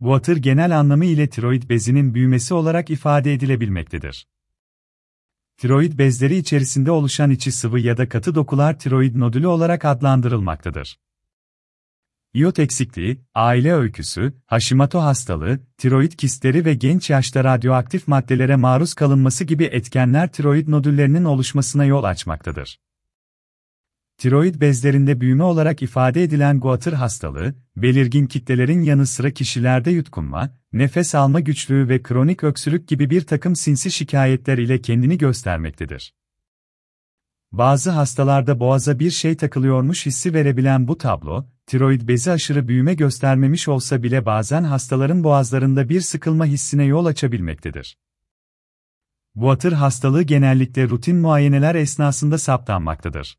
Guatr genel anlamı ile tiroid bezinin büyümesi olarak ifade edilebilmektedir. Tiroid bezleri içerisinde oluşan içi sıvı ya da katı dokular tiroid nodülü olarak adlandırılmaktadır. İyot eksikliği, aile öyküsü, Hashimoto hastalığı, tiroid kistleri ve genç yaşta radyoaktif maddelere maruz kalınması gibi etkenler tiroid nodüllerinin oluşmasına yol açmaktadır. Tiroid bezlerinde büyüme olarak ifade edilen Guatr hastalığı, belirgin kitlelerin yanı sıra kişilerde yutkunma, nefes alma güçlüğü ve kronik öksürük gibi bir takım sinsi şikayetler ile kendini göstermektedir. Bazı hastalarda boğaza bir şey takılıyormuş hissi verebilen bu tablo, tiroid bezi aşırı büyüme göstermemiş olsa bile bazen hastaların boğazlarında bir sıkılma hissine yol açabilmektedir. Guatr hastalığı genellikle rutin muayeneler esnasında saptanmaktadır.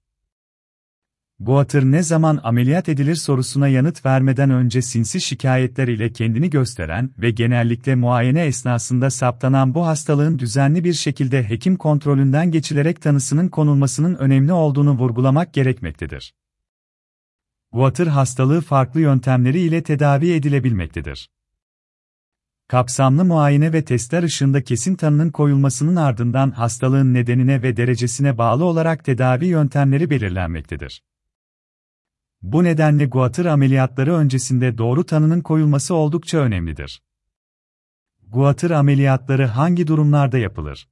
Guatr ne zaman ameliyat edilir sorusuna yanıt vermeden önce sinsi şikayetler ile kendini gösteren ve genellikle muayene esnasında saptanan bu hastalığın düzenli bir şekilde hekim kontrolünden geçilerek tanısının konulmasının önemli olduğunu vurgulamak gerekmektedir. Guatr hastalığı farklı yöntemleri ile tedavi edilebilmektedir. Kapsamlı muayene ve testler ışığında kesin tanının koyulmasının ardından hastalığın nedenine ve derecesine bağlı olarak tedavi yöntemleri belirlenmektedir. Bu nedenle guatr ameliyatları öncesinde doğru tanının koyulması oldukça önemlidir. Guatr ameliyatları hangi durumlarda yapılır?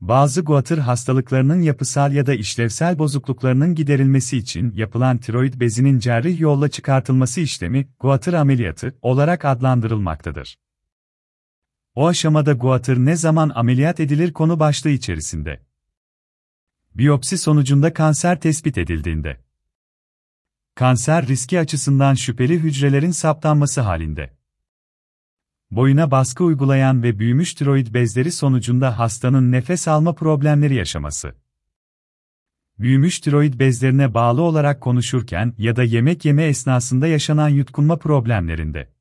Bazı guatr hastalıklarının yapısal ya da işlevsel bozukluklarının giderilmesi için yapılan tiroid bezinin cerrih yolla çıkartılması işlemi, guatr ameliyatı olarak adlandırılmaktadır. O aşamada guatr ne zaman ameliyat edilir konu başlığı içerisinde. Biyopsi sonucunda kanser tespit edildiğinde kanser riski açısından şüpheli hücrelerin saptanması halinde. Boyuna baskı uygulayan ve büyümüş tiroid bezleri sonucunda hastanın nefes alma problemleri yaşaması. Büyümüş tiroid bezlerine bağlı olarak konuşurken ya da yemek yeme esnasında yaşanan yutkunma problemlerinde.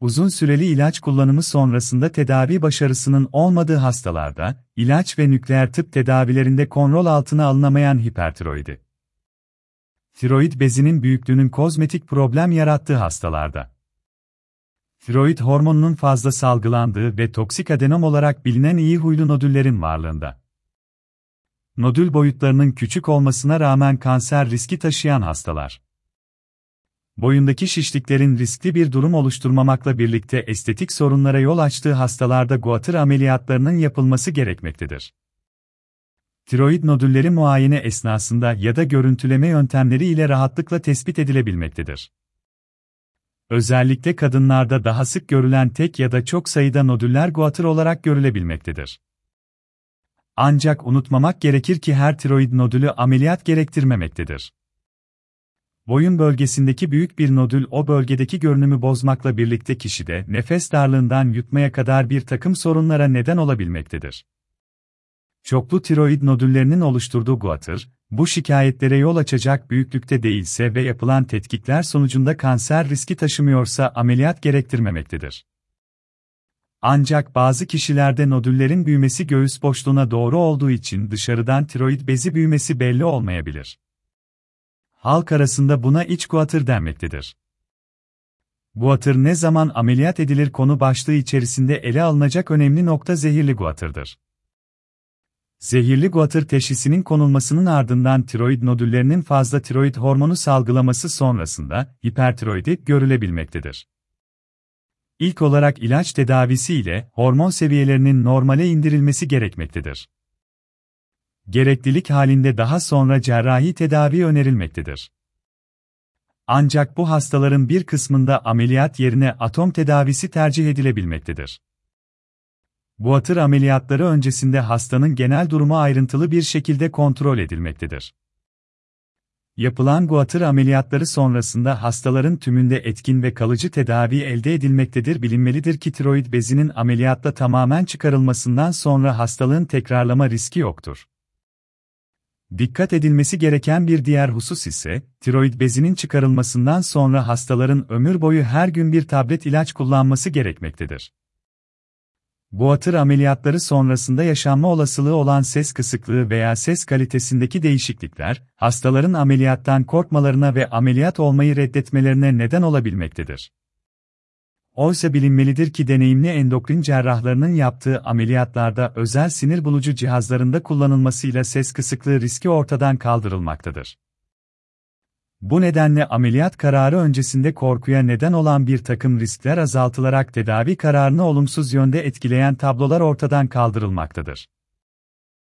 Uzun süreli ilaç kullanımı sonrasında tedavi başarısının olmadığı hastalarda, ilaç ve nükleer tıp tedavilerinde kontrol altına alınamayan hipertiroidi tiroid bezinin büyüklüğünün kozmetik problem yarattığı hastalarda. Tiroid hormonunun fazla salgılandığı ve toksik adenom olarak bilinen iyi huylu nodüllerin varlığında. Nodül boyutlarının küçük olmasına rağmen kanser riski taşıyan hastalar. Boyundaki şişliklerin riskli bir durum oluşturmamakla birlikte estetik sorunlara yol açtığı hastalarda guatr ameliyatlarının yapılması gerekmektedir tiroid nodülleri muayene esnasında ya da görüntüleme yöntemleri ile rahatlıkla tespit edilebilmektedir. Özellikle kadınlarda daha sık görülen tek ya da çok sayıda nodüller guatr olarak görülebilmektedir. Ancak unutmamak gerekir ki her tiroid nodülü ameliyat gerektirmemektedir. Boyun bölgesindeki büyük bir nodül o bölgedeki görünümü bozmakla birlikte kişide nefes darlığından yutmaya kadar bir takım sorunlara neden olabilmektedir. Çoklu tiroid nodüllerinin oluşturduğu guatr, bu şikayetlere yol açacak büyüklükte değilse ve yapılan tetkikler sonucunda kanser riski taşımıyorsa ameliyat gerektirmemektedir. Ancak bazı kişilerde nodüllerin büyümesi göğüs boşluğuna doğru olduğu için dışarıdan tiroid bezi büyümesi belli olmayabilir. Halk arasında buna iç guatr denmektedir. Guatr ne zaman ameliyat edilir konu başlığı içerisinde ele alınacak önemli nokta zehirli guatrdır. Zehirli guatr teşhisinin konulmasının ardından tiroid nodüllerinin fazla tiroid hormonu salgılaması sonrasında hipertiroidi görülebilmektedir. İlk olarak ilaç tedavisi ile hormon seviyelerinin normale indirilmesi gerekmektedir. Gereklilik halinde daha sonra cerrahi tedavi önerilmektedir. Ancak bu hastaların bir kısmında ameliyat yerine atom tedavisi tercih edilebilmektedir. Guatr ameliyatları öncesinde hastanın genel durumu ayrıntılı bir şekilde kontrol edilmektedir. Yapılan guatr ameliyatları sonrasında hastaların tümünde etkin ve kalıcı tedavi elde edilmektedir. Bilinmelidir ki tiroid bezinin ameliyatla tamamen çıkarılmasından sonra hastalığın tekrarlama riski yoktur. Dikkat edilmesi gereken bir diğer husus ise, tiroid bezinin çıkarılmasından sonra hastaların ömür boyu her gün bir tablet ilaç kullanması gerekmektedir. Guatr ameliyatları sonrasında yaşanma olasılığı olan ses kısıklığı veya ses kalitesindeki değişiklikler, hastaların ameliyattan korkmalarına ve ameliyat olmayı reddetmelerine neden olabilmektedir. Oysa bilinmelidir ki deneyimli endokrin cerrahlarının yaptığı ameliyatlarda özel sinir bulucu cihazlarında kullanılmasıyla ses kısıklığı riski ortadan kaldırılmaktadır. Bu nedenle ameliyat kararı öncesinde korkuya neden olan bir takım riskler azaltılarak tedavi kararını olumsuz yönde etkileyen tablolar ortadan kaldırılmaktadır.